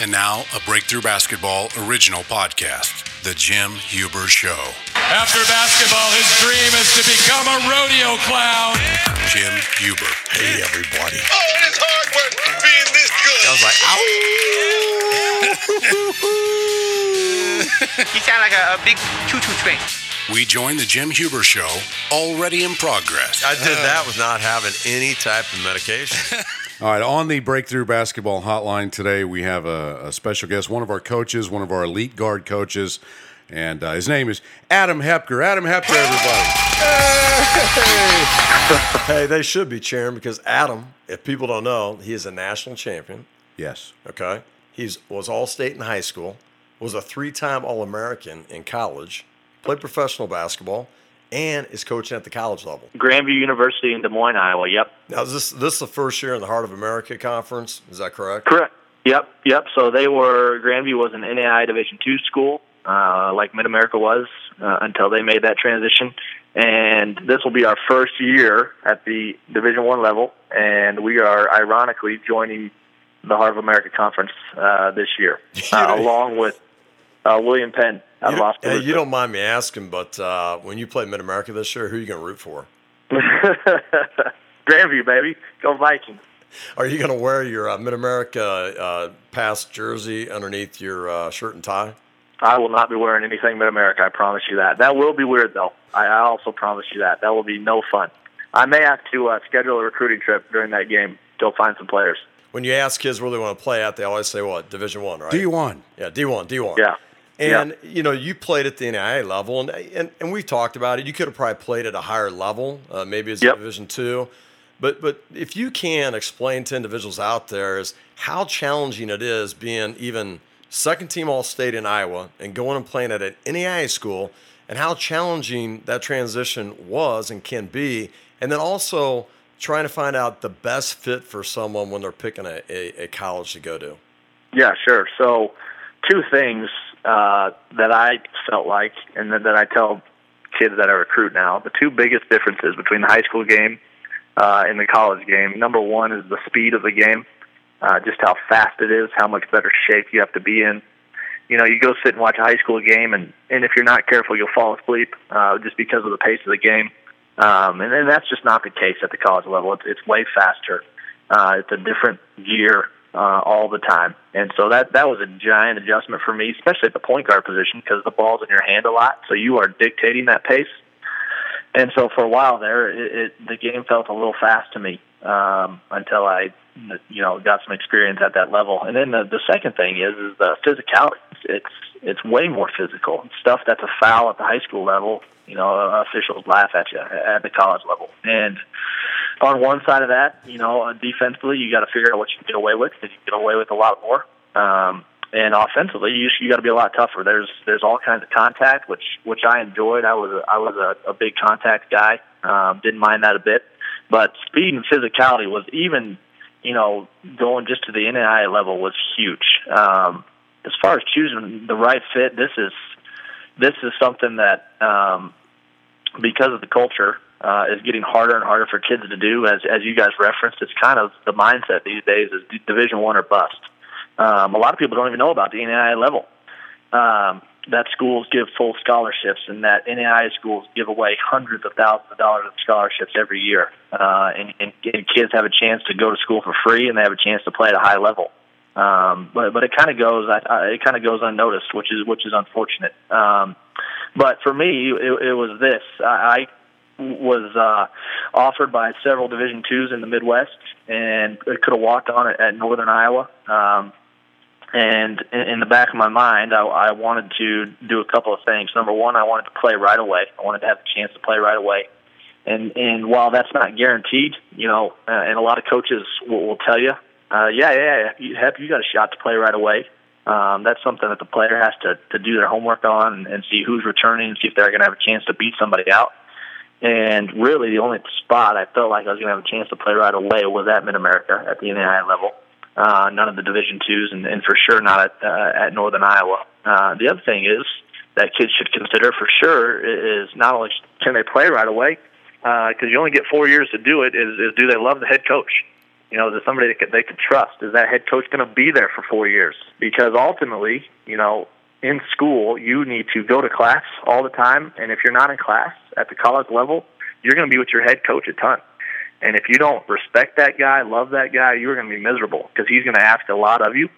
And now, a Breakthrough Basketball original podcast, The Jim Huber Show. After basketball, his dream is to become a rodeo clown. Jim Huber. Hey, everybody. Oh, it is hard work being this good. I was like, ow. You sound like a, a big choo-choo train. We join The Jim Huber Show, already in progress. I did that with not having any type of medication. All right, on the Breakthrough Basketball Hotline today, we have a, a special guest, one of our coaches, one of our elite guard coaches, and uh, his name is Adam Hepker. Adam Hepker, everybody. hey, hey, they should be cheering because Adam, if people don't know, he is a national champion. Yes. Okay. He was all state in high school, was a three time All American in college, played professional basketball, and is coaching at the college level. Grandview University in Des Moines, Iowa. Yep. Now, is this this is the first year in the Heart of America conference? Is that correct? Correct. Yep. Yep. So they were Grandview was an NAIA Division two school, uh, like Mid America was uh, until they made that transition. And this will be our first year at the Division one level, and we are ironically joining the Heart of America conference uh, this year, uh, along with uh, William Penn out You of don't, Austin. hey, you don't mind me asking, but uh, when you play Mid America this year, who are you going to root for? Grandview, baby, go Vikings. Are you going to wear your uh, Mid America uh, past jersey underneath your uh, shirt and tie? I will not be wearing anything Mid America. I promise you that. That will be weird, though. I, I also promise you that. That will be no fun. I may have to uh, schedule a recruiting trip during that game. Go find some players. When you ask kids where they want to play at, they always say what Division One, right? D1. Yeah, D one, D one. Yeah. And you know, you played at the NAIA level, and and, and we talked about it. You could have probably played at a higher level, uh, maybe as a Yep. Division two. But but if you can explain to individuals out there is how challenging it is being even second team All State in Iowa and going and playing at an NAIA school, and how challenging that transition was and can be, and then also trying to find out the best fit for someone when they're picking a, a, a college to go to. Yeah, sure. So, two things uh, that I felt like, and that, that I tell kids that I recruit now, the two biggest differences between the high school game uh, and the college game. Number one is the speed of the game, uh, just how fast it is, how much better shape you have to be in. You know, you go sit and watch a high school game, and and if you're not careful, you'll fall asleep uh, just because of the pace of the game. Um, and, and that's just not the case at the college level. It's, it's way faster. Uh, it's a different gear uh, all the time, and so that that was a giant adjustment for me, especially at the point guard position because the ball's in your hand a lot, so you are dictating that pace. And so for a while there, it, it, the game felt a little fast to me um, until I, you know, got some experience at that level. And then the, the second thing is is the physicality. It's it's way more physical. Stuff that's a foul at the high school level, you know, officials laugh at you at the college level. And on one side of that, you know, uh, defensively, you got to figure out what you can get away with because you get away with a lot more. Um, and offensively, you you got to be a lot tougher. There's there's all kinds of contact, which which I enjoyed. I was a, I was a, a big contact guy. Um, didn't mind that a bit. But speed and physicality was even, you know, going just to the NAIA level was huge. Um, as far as choosing the right fit, this is this is something that um, because of the culture uh, is getting harder and harder for kids to do. As as you guys referenced, it's kind of the mindset these days is Division One or bust. Um, a lot of people don't even know about the NAIA level. Um, that schools give full scholarships, and that NAIA schools give away hundreds of thousands of dollars of scholarships every year. Uh, and, and, and kids have a chance to go to school for free, and they have a chance to play at a high level. Um, but but it kind of goes I, I, it kind of goes unnoticed, which is which is unfortunate. Um, but for me, it, it was this. I, I was uh, offered by several Division twos in the Midwest, and could have walked on it at Northern Iowa. Um, and in, the back of my mind, I, I wanted to do a couple of things. Number one, I wanted to play right away. I wanted to have the chance to play right away. And and while that's not guaranteed, you know, uh, and a lot of coaches will, will tell you, uh, yeah, yeah, you have you got a shot to play right away. Um, that's something that the player has to to do their homework on and, and see who's returning and see if they're going to have a chance to beat somebody out. And really, the only spot I felt like I was going to have a chance to play right away was at Mid America at the NAIA level. Uh, none of the Division twos, and, and for sure not at uh, at Northern Iowa. Uh, the other thing is that kids should consider for sure is not only can they play right away, because you only get four years to do it. Is, is do they love the head coach? You know, is it somebody that they could trust? Is that head coach going to be there for four years? Because ultimately, you know, in school, you need to go to class all the time, and if you're not in class at the college level, you're going to be with your head coach a ton. And if you don't respect that guy, love that guy, you're going to be miserable because he's going to ask a lot of you.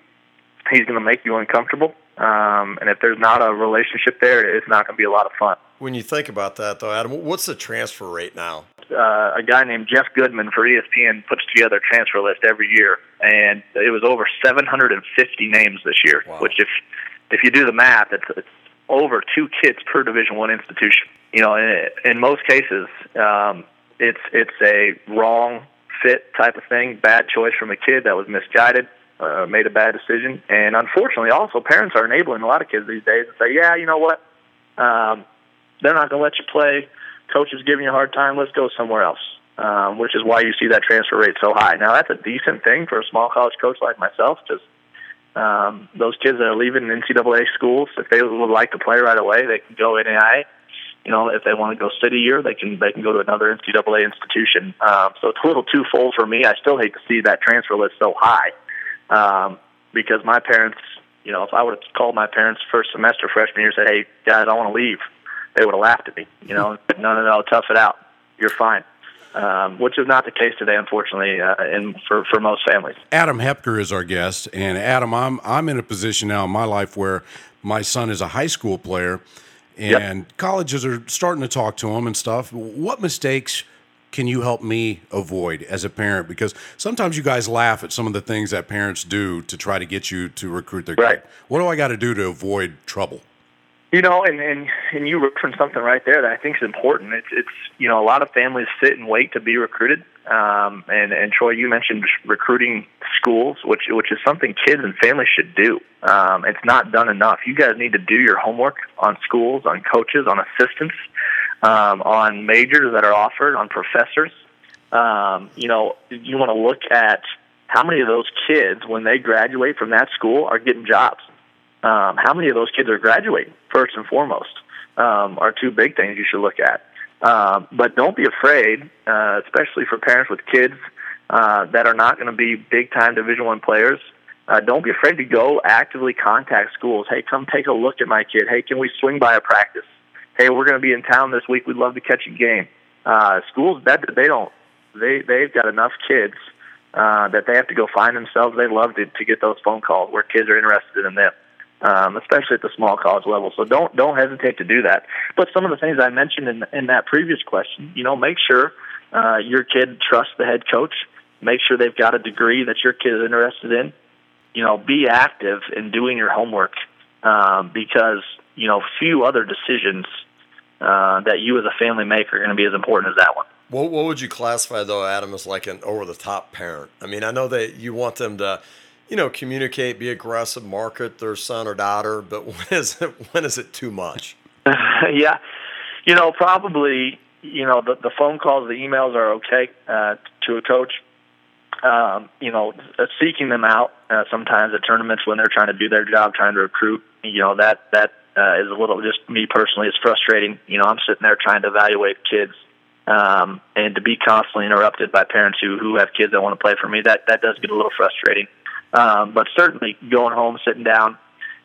He's going to make you uncomfortable. Um, and if there's not a relationship there, it's not going to be a lot of fun. When you think about that, though, Adam, what's the transfer rate now? Uh, a guy named Jeff Goodman for ESPN puts together a transfer list every year, and it was over 750 names this year. Wow. Which, if if you do the math, it's, it's over two kids per Division One institution. You know, in, in most cases, um, it's it's a wrong fit type of thing, bad choice from a kid that was misguided, uh, made a bad decision, and unfortunately, also parents are enabling a lot of kids these days to say, yeah, you know what, um, they're not going to let you play. Coach is giving you a hard time. Let's go somewhere else. Um, which is why you see that transfer rate so high. Now that's a decent thing for a small college coach like myself, because um, those kids that are leaving NCAA schools, if they would like to play right away, they can go NAIA. You know, if they want to go sit a year, they can they can go to another NCAA institution. Um, so it's a little twofold for me. I still hate to see that transfer list so high um, because my parents, you know, if I would have called my parents first semester freshman year and said, "Hey, guys, I want to leave," they would have laughed at me. You know, no, no, no, tough it out. You're fine. Um, which is not the case today, unfortunately, uh, in for for most families. Adam Hepker is our guest, and Adam, I'm I'm in a position now in my life where my son is a high school player, and colleges are starting to talk to him and stuff. What mistakes can you help me avoid as a parent? Because sometimes you guys laugh at some of the things that parents do to try to get you to recruit their Right. kid. What do I got to do to avoid trouble? You know, and and and you referenced something right there that I think is important. It's it's you know a lot of families sit and wait to be recruited. Um, and and Troy, you mentioned recruiting schools, which which is something kids and families should do. Um, it's not done enough. You guys need to do your homework on schools, on coaches, on assistants, um, on majors that are offered, on professors. Um, you know, you want to look at how many of those kids, when they graduate from that school, are getting jobs um, how many of those kids are graduating first and foremost um, are two big things you should look at. Um, but don't be afraid, uh, especially for parents with kids uh, that are not going to be big time Division One players. Uh, don't be afraid to go actively contact schools. Hey, come take a look at my kid. Hey, can we swing by a practice? Hey, we're going to be in town this week. We'd love to catch a game. Uh, schools that they don't they they've got enough kids uh, that they have to go find themselves. They love to, to get those phone calls where kids are interested in them um, especially at the small college level. So don't don't hesitate to do that. But some of the things I mentioned in in that previous question, you know, make sure uh, your kid trusts the head coach. Make sure they've got a degree that your kid is interested in. You know, be active in doing your homework um, because you know few other decisions uh, that you as a family make are going to be as important as that one. What, what would you classify though, Adam, as like an over the top parent? I mean, I know that you want them to, you know, communicate, be aggressive, market their son or daughter, but when is it when is it too much? yeah, you know, probably you know the the phone calls, the emails are okay uh, to a coach. Um, you know, uh, seeking them out uh, sometimes at tournaments when they're trying to do their job, trying to recruit. You know that that uh, is a little just me personally. It's frustrating. You know, I'm sitting there trying to evaluate kids, um, and to be constantly interrupted by parents who who have kids that want to play for me. That that does get a little frustrating. Um, but certainly going home, sitting down,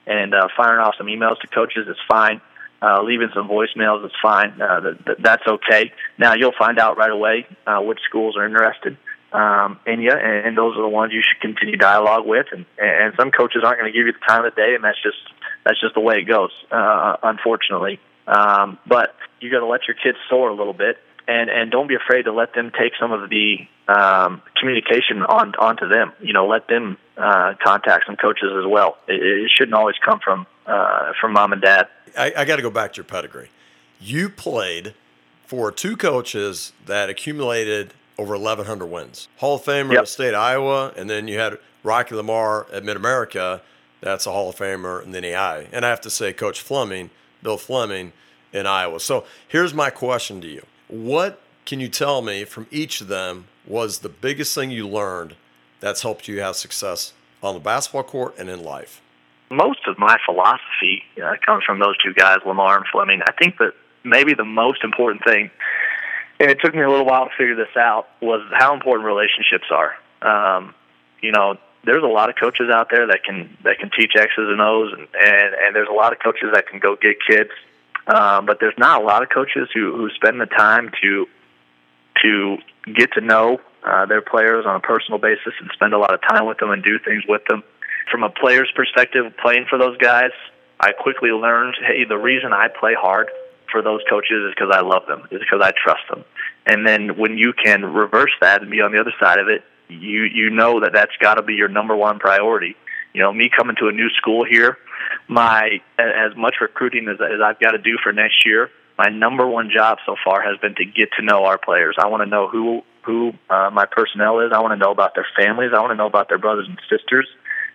and uh, firing off some emails to coaches is fine. Uh, leaving some voicemails is fine. Uh, th- th- that's okay. Now you'll find out right away uh, which schools are interested um, in you, and, and those are the ones you should continue dialogue with. And, and some coaches aren't going to give you the time of day, and that's just that's just the way it goes, uh, unfortunately. Um, but you got to let your kids soar a little bit, and and don't be afraid to let them take some of the um, communication on onto them. You know, let them uh, contact some coaches as well. It, it shouldn't always come from uh, from mom and dad. I, I got to go back to your pedigree. You played for two coaches that accumulated over 1,100 wins. Hall of Famer Yep. at State of Iowa, and then you had Rocky Lamar at Mid America. That's a Hall of Famer in the NEI. And I have to say, Coach Fleming, Bill Fleming in Iowa. So here's my question to you What can you tell me from each of them was the biggest thing you learned that's helped you have success on the basketball court and in life? most of my philosophy uh, comes from those two guys, Lamar and Fleming. I think that maybe the most important thing, and it took me a little while to figure this out, was how important relationships are. Um, you know, there's a lot of coaches out there that can that can teach X's and O's, and and, and there's a lot of coaches that can go get kids. Um, but there's not a lot of coaches who who spend the time to to get to know uh, their players on a personal basis and spend a lot of time with them and do things with them. From a player's perspective, playing for those guys, I quickly learned, hey, the reason I play hard for those coaches is because I love them, is because I trust them. And then when you can reverse that and be on the other side of it, you you know that that's got to be your number one priority. You know, me coming to a new school here, my as much recruiting as, as I've got to do for next year, my number one job so far has been to get to know our players. I want to know who who uh, my personnel is. I want to know about their families. I want to know about their brothers and sisters.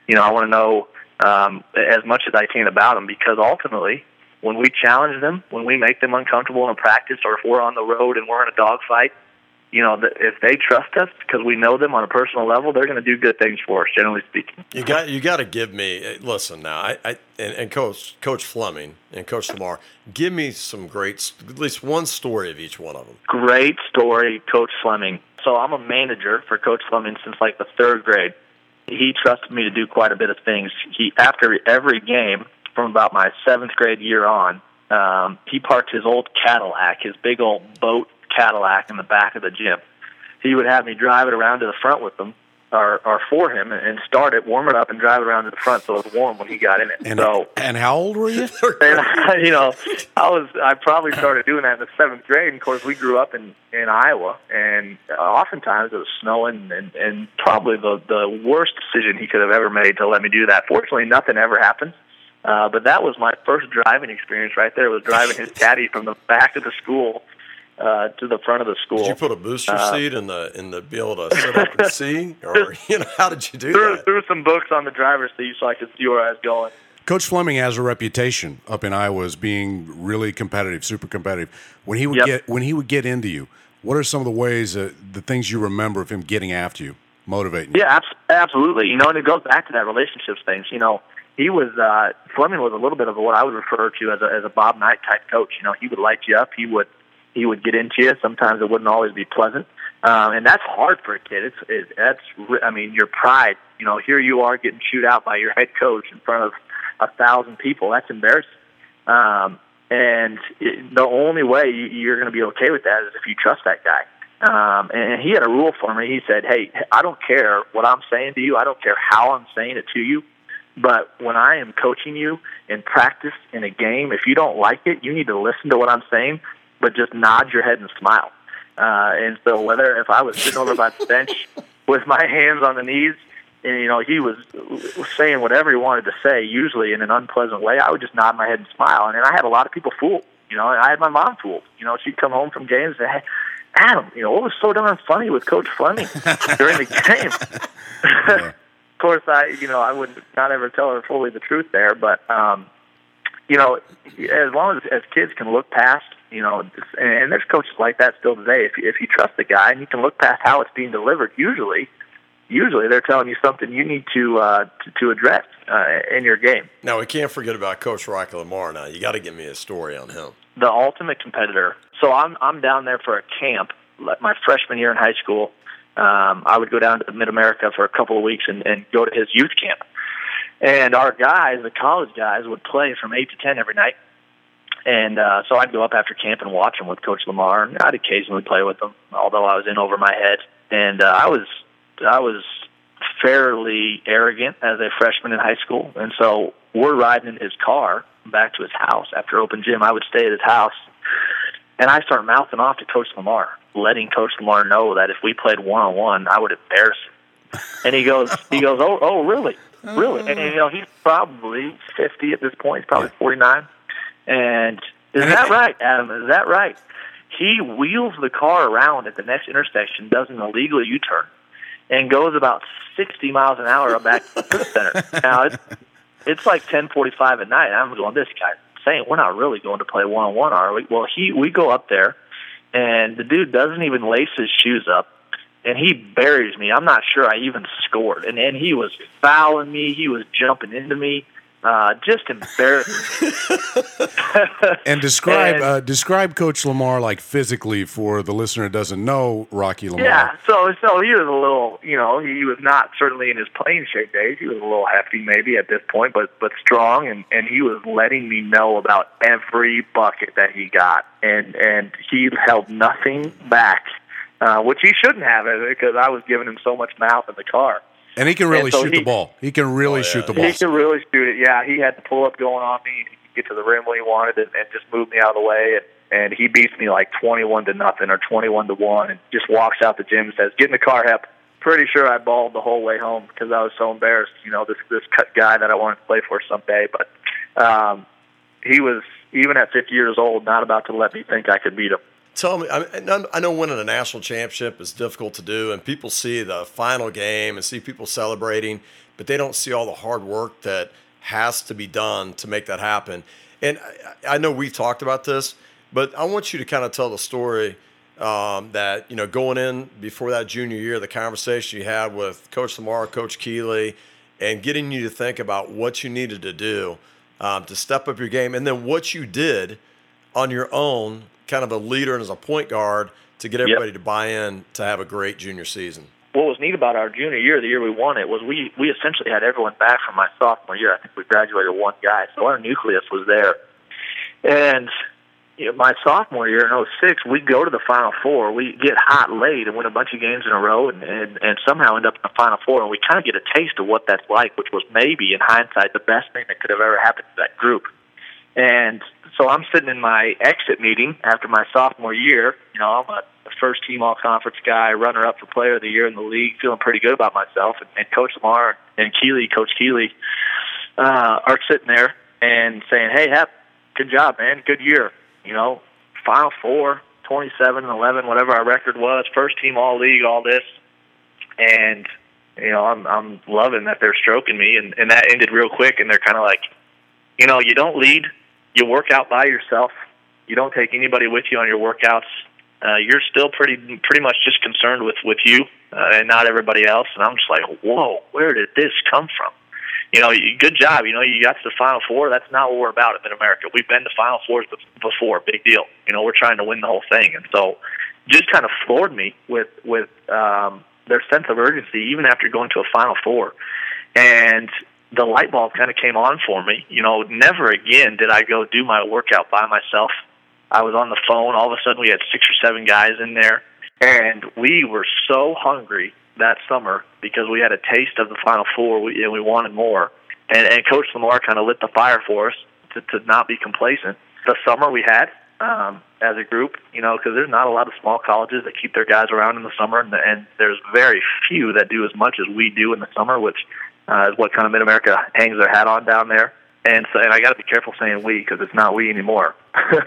You know, I want to know um, as much as I can about them because ultimately, when we challenge them, when we make them uncomfortable in practice, or if we're on the road and we're in a dogfight, you know, if they trust us because we know them on a personal level, they're going to do good things for us. Generally speaking, you got you got to give me. Eh, listen now, I, I and, and, Coach Coach Fleming and Coach Lamar, give me some great, at least one story of each one of them. Great story, Coach Fleming. So I'm a manager for Coach Fleming since like the third grade. He trusted me to do quite a bit of things. He after every game from about my seventh grade year on, um, he parked his old Cadillac, his big old boat Cadillac in the back of the gym. He would have me drive it around to the front with him, or, or for him, and start it, warm it up, and drive it around to the front so it was warm when he got in it. And, so, and how old were you? and I, you know, I was I probably started doing that in the seventh grade. And of course, we grew up in in Iowa, and oftentimes it was snowing, and and probably the the worst decision he could have ever made to let me do that. Fortunately, nothing ever happened. Uh, but that was my first driving experience right there. Was driving his caddy from the back of the school uh, to the front of the school. Did you put a booster uh, seat in the in the be able to sit up and see, or you know, how did you do threw, that? Threw some books on the driver's seat so I could see where I was going. Coach Fleming has a reputation up in Iowa as being really competitive, super competitive. When he would Yep. get when he would get into you, what are some of the ways, uh, the things you remember of him getting after you, motivating you? Yeah, abs- absolutely. You know, and it goes back to that relationships things. You know, he was uh, Fleming was a little bit of what I would refer to as a as a Bob Knight type coach. You know, he would light you up. He would he would get into you. Sometimes it wouldn't always be pleasant, um, and that's hard for a kid. It's it, that's I mean your pride. You know, here you are getting chewed out by your head coach in front of a thousand people. That's embarrassing. Um, and it, the only way you- you're going to be okay with that is if you trust that guy. Um, and he had a rule for me. He said, "Hey, I don't care what I'm saying to you. I don't care how I'm saying it to you. But when I am coaching you in practice in a game, if you don't like it, you need to listen to what I'm saying, but just nod your head and smile. Uh, and so whether if I was sitting over by the bench with my hands on the knees, and you know he was saying whatever he wanted to say, usually in an unpleasant way, I would just nod my head and smile. And I had a lot of people fooled. You know, I had my mom fooled. You know, she'd come home from games and say, "Hey, Adam, you know what was so darn funny with Coach Fleming during the game?" of course, I you know I would not ever tell her fully the truth there, but um, you know, as long as as kids can look past, you know, and there's coaches like that still today. If you, if you trust the guy and you can look past how it's being delivered, usually, usually they're telling you something you need to uh, to, to address uh, in your game. Now we can't forget about Coach Rocky Lamar. Now you got to give me a story on him. the ultimate competitor. So I'm I'm down there for a camp, my freshman year in high school. Um, I would go down to Mid America for a couple of weeks and, and go to his youth camp. And our guys, the college guys, would play from eight to ten every night. And uh, so I'd go up after camp and watch them with Coach Lamar, and I'd occasionally play with them, although I was in over my head. And uh, I was I was fairly arrogant as a freshman in high school, and so we're riding in his car back to his house after open gym. I would stay at his house, and I start mouthing off to Coach Lamar, letting Coach Lamar know that if we played one on one, I would embarrass him. And he goes, he goes, oh, oh, really, really? And you know, he's probably fifty at this point. He's probably forty nine. And is that right, Adam? Is that right? He wheels the car around at the next intersection, does an illegal U turn, and goes about 60 miles an hour back to the center. Now, it's, it's like 10:45 at night. I'm going, this guy saying we're not really going to play one on one, are we? Well, he we go up there, and the dude doesn't even lace his shoes up, and he buries me. I'm not sure I even scored, and and he was fouling me. He was jumping into me. Uh, just embarrassing. And describe And- uh, describe Coach Lamar like physically for the listener doesn't know Rocky Lamar. Yeah, so so he was a little, you know, he was not certainly in his playing shape days. He was a little hefty maybe at this point, but but strong, and and he was letting me know about every bucket that he got, and and he held nothing back, uh, which he shouldn't have, uh, because I was giving him so much mouth in the car. And he can really so shoot he- the ball. He can really Oh, yeah. shoot the ball. He can really shoot it. Yeah, he had the pull up going on me. He could get to the rim when he wanted and, and just move me out of the way. And, and he beats me like 21 to nothing or 21 to 1 and just walks out the gym and says, Get in the car, Hep. Pretty sure I balled the whole way home because I was so embarrassed. You know, this this cut guy that I wanted to play for someday. But um, he was, even at 50 years old, not about to let me think I could beat him. Tell me, I, know winning a national championship is difficult to do, and people see the final game and see people celebrating, but they don't see all the hard work that has to be done to make that happen. And I, I know we've talked about this, but I want you to kind of tell the story um, that you know going in before that junior year, the conversation you had with Coach Lamar, Coach Keeley, and getting you to think about what you needed to do um, to step up your game, and then what you did on your own, kind of a leader and as a point guard to get everybody to buy in to have a great junior season. what was neat about our junior year, the year we won it, was we we essentially had everyone back from my sophomore year. I think we graduated one guy, so our nucleus was there. And you know, my sophomore year in '06, we go to the Final Four. We get hot late and win a bunch of games in a row, and and, and somehow end up in the Final Four. And we kind of get a taste of what that's like, which was maybe, in hindsight, the best thing that could have ever happened to that group. And so I'm sitting in my exit meeting after my sophomore year. You know, I'm a first team all conference guy, runner up for player of the year in the league, feeling pretty good about myself. And, and Coach Lamar and Keeley, Coach Keeley, uh, are sitting there and saying, Hey, Hep, good job, man. Good year. You know, Final Four, 27 and 11, whatever our record was, first team all league, all this. And, you know, I'm, I'm loving that they're stroking me. And, and that ended real quick. And they're kind of like, you know, you don't lead, you work out by yourself. You don't take anybody with you on your workouts. Uh, you're still pretty pretty much just concerned with with you uh, and not everybody else. And I'm just like, whoa, where did this come from? You know, good job. You know, you got to the Final Four. That's not what we're about in America. We've been to Final Fours before. Big deal. You know, we're trying to win the whole thing. And so, just kind of floored me with with um, their sense of urgency, even after going to a Final Four. And the light bulb kind of came on for me. You know, never again did I go do my workout by myself. I was on the phone. All of a sudden, we had six or seven guys in there, and we were so hungry that summer because we had a taste of the Final Four and we wanted more. And, and Coach Lamar kind of lit the fire for us to, to not be complacent. The summer we had um, as a group, you know, because there's not a lot of small colleges that keep their guys around in the summer, and, and there's very few that do as much as we do in the summer, which uh, is what kind of Mid America hangs their hat on down there. And so, and I got to be careful saying we because it's not we anymore.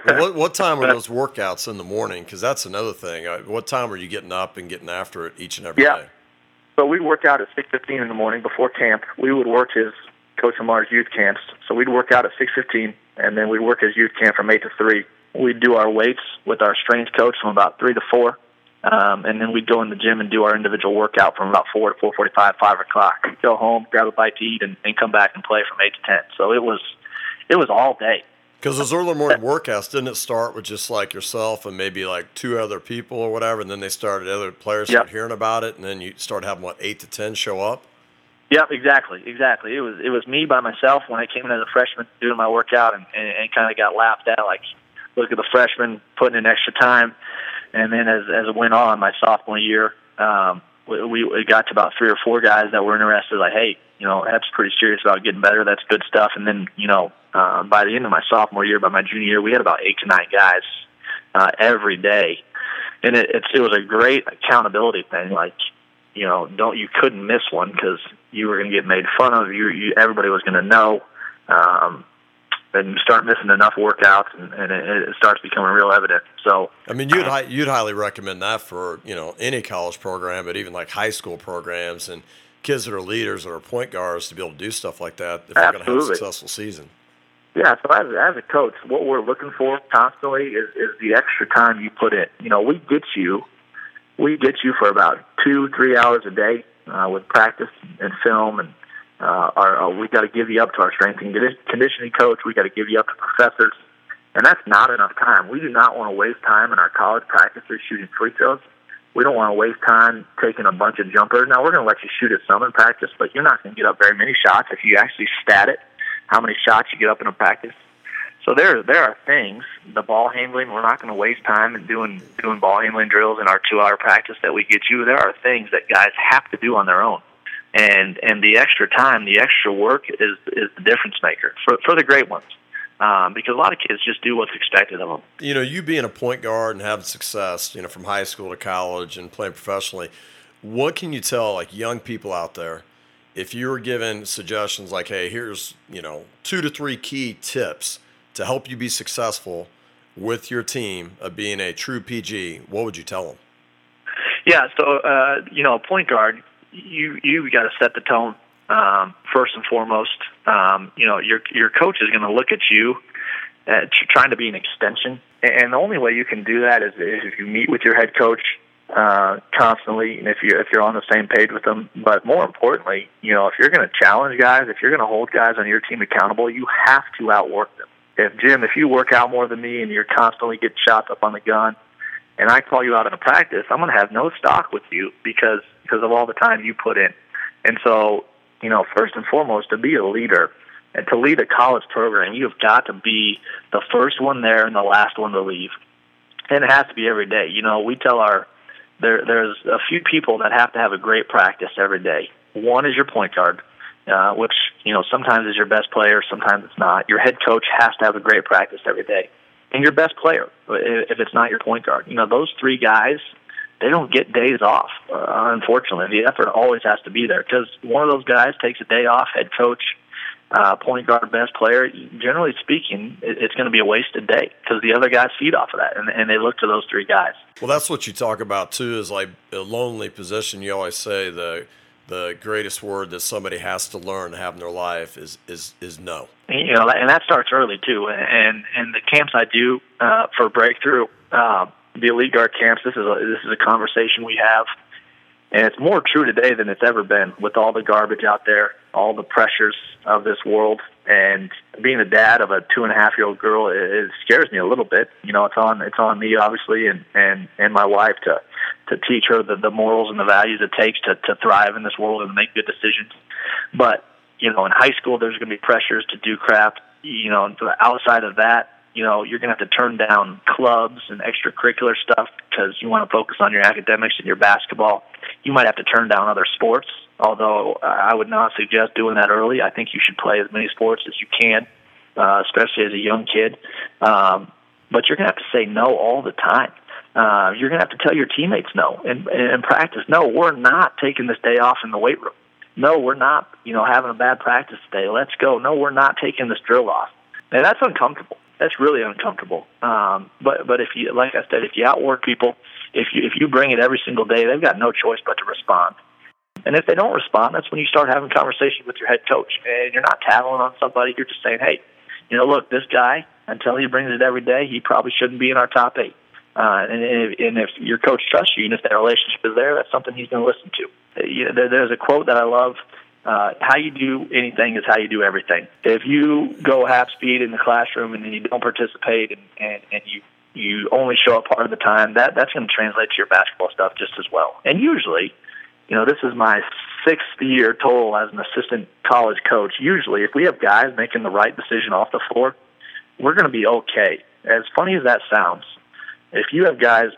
What, what time are those workouts in the morning? Because that's another thing. Uh, What time are you getting up and getting after it each and every day? Yeah. So we'd work out at six fifteen in the morning before camp. We would work his Coach Lamar's youth camps. So we'd work out at six fifteen, and then we'd work his youth camp from eight to three. We'd do our weights with our strength coach from about three to four, um, and then we'd go in the gym and do our individual workout from about four to four forty-five, five o'clock. Go home, grab a bite to eat, and, and come back and play from eight to ten. So it was, it was all day. Because those early morning workouts didn't it start with just like yourself and maybe like two other people or whatever, and then they started other players Yep. started hearing about it, and then you started having what eight to ten show up. Yep, exactly, exactly. It was it was me by myself when I came in as a freshman doing my workout and, and, and kind of got laughed at. Like, look at the freshman putting in extra time, and then as as it went on, my sophomore year, um, we, we got to about three or four guys that were interested. Like, hey, you know, Hep's pretty serious about getting better. That's good stuff. And then you know, uh, by the end of my sophomore year, by my junior year, we had about eight to nine guys uh, every day, and it, it's it was a great accountability thing. Like, you know, don't you couldn't miss one because you were going to get made fun of. You, you everybody was going to know. Um, and you start missing enough workouts, and, and it, it starts becoming real evident. So, I mean, you'd hi- you'd highly recommend that for you know any college program, but even like high school programs and kids that are leaders or point guards to be able to do stuff like that if they're going to have a Absolutely. successful season. Yeah, so as, as a coach, what we're looking for constantly is, is the extra time you put in. You know, we get you, we get you for about two, three hours a day uh, with practice and film and uh, our, uh, we got to give you up to our strength and conditioning coach. We got to give you up to professors, and that's not enough time. We do not want to waste time in our college practices shooting free throws. We don't want to waste time taking a bunch of jumpers. Now we're going to let you shoot at some in practice, but you're not going to get up very many shots if you actually stat it. How many shots you get up in a practice? So there, there are things. The ball handling, we're not going to waste time in doing doing ball handling drills in our two-hour practice that we get you. There are things that guys have to do on their own, and and the extra time, the extra work is is the difference maker for for the great ones. Um, because a lot of kids just do what's expected of them. You know, you being a point guard and having success, you know, from high school to college and playing professionally, what can you tell like young people out there? If you were given suggestions like, "Hey, here's you know two to three key tips." to help you be successful with your team of being a true PG, what would you tell them? Yeah, so uh, you know, a point guard, you you got to set the tone um, first and foremost. Um, you know, your your coach is going to look at you uh, trying to be an extension, and the only way you can do that is, is if you meet with your head coach uh, constantly, and if you if you're on the same page with them. But more importantly, you know, if you're going to challenge guys, if you're going to hold guys on your team accountable, you have to outwork them if Jim, if you work out more than me and you're constantly getting shots up on the gun, and I call you out in a practice, I'm going to have no stock with you because because of all the time you put in. And so, you know, first and foremost, to be a leader and to lead a college program, you've got to be the first one there and the last one to leave. And it has to be every day. You know, we tell our there there's a few people that have to have a great practice every day. One is your point guard uh, which you know sometimes is your best player, sometimes it's not. Your head coach has to have a great practice every day, and your best player, if it's not your point guard. You know those three guys, they don't get days off. Uh, unfortunately, the effort always has to be there because one of those guys takes a day off. Head coach, uh, point guard, best player. Generally speaking, it's going to be a wasted day because the other guys feed off of that, and, and they look to those three guys. Well, that's what you talk about too. Is like a lonely position. You always say the the greatest word that somebody has to learn to have in their life is is is no. You know, and that starts early too. And and the camps I do uh, for breakthrough, uh, the elite guard camps. This is a this is a conversation we have, and it's more true today than it's ever been with all the garbage out there, all the pressures of this world, and being a dad of a two and a half year old girl, it, it scares me a little bit. You know, it's on it's on me obviously, and and and my wife to to teach her the, the morals and the values it takes to, to thrive in this world and make good decisions. But, you know, in high school, there's going to be pressures to do crap. You know, outside of that, you know, you're going to have to turn down clubs and extracurricular stuff because you want to focus on your academics and your basketball. You might have to turn down other sports, although I would not suggest doing that early. I think you should play as many sports as you can, uh, especially as a young kid. Um, but you're going to have to say no all the time uh, you're going to have to tell your teammates no and, and practice. No, we're not taking this day off in the weight room. No, we're not, you know, having a bad practice day. Let's go. No, we're not taking this drill off. And that's uncomfortable. That's really uncomfortable. Um, but but if you, like I said, if you outwork people, if you if you bring it every single day, they've got no choice but to respond. And if they don't respond, that's when you start having conversations with your head coach. And you're not tattling on somebody. You're just saying, hey, you know, look, this guy, until he brings it every day, he probably shouldn't be in our top eight. Uh, and, if, and if your coach trusts you, and if that relationship is there, that's something he's going to listen to. You know, there, there's a quote that I love. Uh, how you do anything is how you do everything. If you go half speed in the classroom and then you don't participate and, and, and you you only show up part of the time, that that's going to translate to your basketball stuff just as well. And usually, you know, this is my sixth year total as an assistant college coach. Usually, if we have guys making the right decision off the floor, we're going to be okay. As funny as that sounds, if you have guys,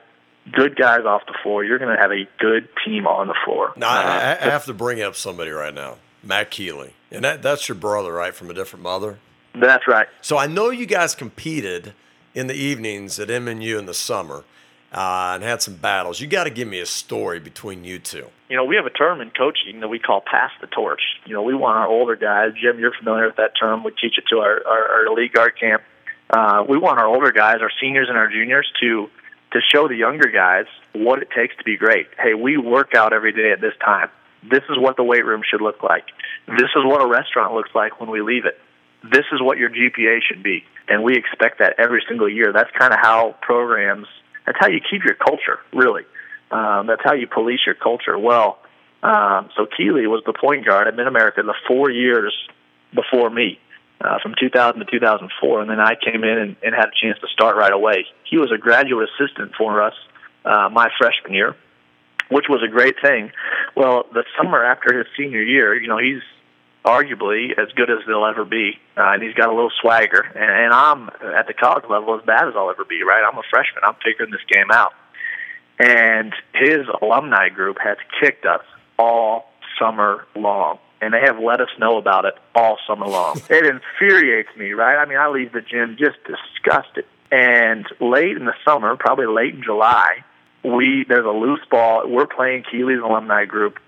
good guys off the floor, you're going to have a good team on the floor. Now, uh, I, I, have to bring up somebody right now, Matt Keeley, and that, that's your brother, right, from a different mother. That's right. So I know you guys competed in the evenings at MNU in the summer. Uh, and had some battles. You got to give me a story between you two. You know, we have a term in coaching that we call pass the torch. You know, we want our older guys. Jim, you're familiar with that term. We teach it to our, our, our league guard camp uh, we want our older guys, our seniors and our juniors, to to show the younger guys what it takes to be great. Hey, we work out every day at this time. This is what the weight room should look like. This is what a restaurant looks like when we leave it. This is what your GPA should be. And we expect that every single year. That's kind of how programs, that's how you keep your culture, really. Um, that's how you police your culture. Well, Um, so Keeley was the point guard at Mid America the four years before me, uh, from 2000 to 2004, and then I came in and, and had a chance to start right away. He was a graduate assistant for us uh, my freshman year, which was a great thing. Well, the summer after his senior year, you know, he's arguably as good as they'll ever be, uh, and he's got a little swagger. And, and I'm at the college level as bad as I'll ever be. Right? I'm a freshman. I'm figuring this game out. And his alumni group has kicked us all summer long, and they have let us know about it all summer long. it infuriates me, right? I mean, I leave the gym just disgusted. And late in the summer, probably late in July, we there's a loose ball. We're playing Keeley's alumni group.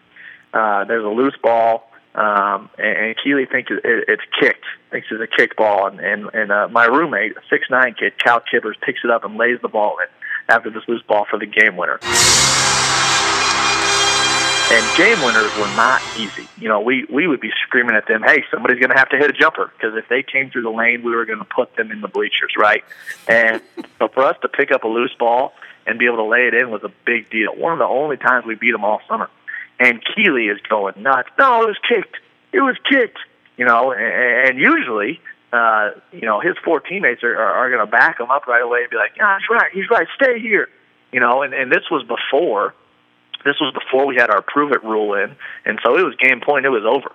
Uh, there's a loose ball um, and, and Keeley thinks it, it's kicked, thinks it's a kick ball, and and, and uh, my roommate, a six nine kid, Cal Kibbers, picks it up and lays the ball in after this loose ball for the game winner. And game winners were not easy. You know, we we would be screaming at them, "Hey, somebody's going to have to hit a jumper," because if they came through the lane, we were going to put them in the bleachers, right? And so for us to pick up a loose ball and be able to lay it in was a big deal. One of the only times we beat them all summer and Keeley is going nuts. No, it was kicked. It was kicked. You know, and, and usually, uh, you know, his four teammates are, are, are going to back him up right away and be like, "Yeah, he's right. He's right. Stay here." You know, and, and this was before. This was before we had our prove it rule in, and so it was game point. It was over,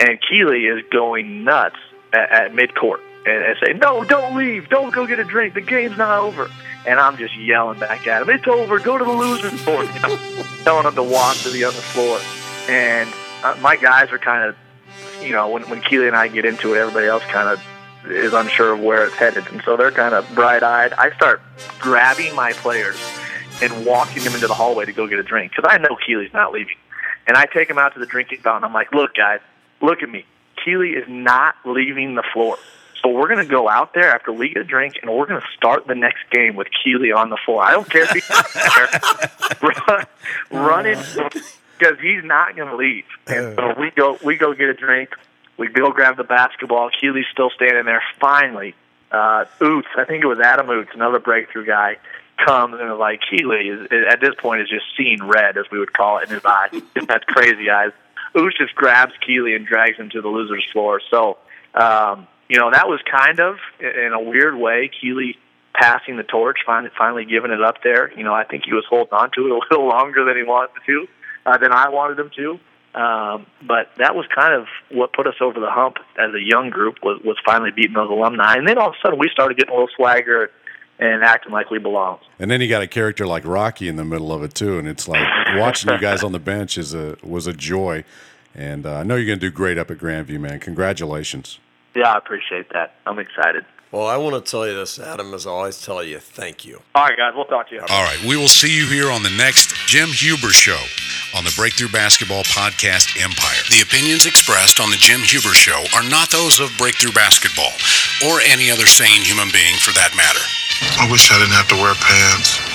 and Keeley is going nuts at, at midcourt and, and say, "No, don't leave. Don't go get a drink. The game's not over." And I'm just yelling back at him, "It's over. Go to the losers board." You know, telling him to walk to the other floor. And uh, my guys are kind of, you know, when when Keeley and I get into it, everybody else kind of is unsure of where it's headed, and so they're kind of bright-eyed. I start grabbing my players and walking him into the hallway to go get a drink because I know Keeley's not leaving. And I take him out to the drinking fountain. I'm like, "Look, guys, look at me. Keeley is not leaving the floor." So we're going to go out there after we get a drink, and we're going to start the next game with Keeley on the floor. I don't care if he's there. run, run it because he's not going to leave. And so we go, we go get a drink. We go grab the basketball. Keeley's still standing there. Finally, uh, Oots, I think it was Adam Oots, another breakthrough guy, comes and like Keeley is at this point is just seeing red, as we would call it in his eyes. Just has crazy eyes. Oots just grabs Keeley and drags him to the losers floor. So. Um, you know, that was kind of in a weird way Keeley passing the torch, finally, finally giving it up there. You know, I think he was holding on to it a little longer than he wanted to, uh, than I wanted him to. Um, but that was kind of what put us over the hump as a young group was was finally beating those alumni, and then all of a sudden we started getting a little swagger and acting like we belong. And then you got a character like Rocky in the middle of it too, and it's like watching you guys on the bench is a was a joy. And uh, I know you're going to do great up at Grandview, man. Congratulations. Yeah, I appreciate that. I'm excited. Well, I want to tell you this, Adam, as I always tell you, thank you. All right, guys, we'll talk to you. All right, we will see you here on the next Jim Huber Show on the Breakthrough Basketball Podcast Empire. The opinions expressed on the Jim Huber Show are not those of Breakthrough Basketball or any other sane human being for that matter. I wish I didn't have to wear pants.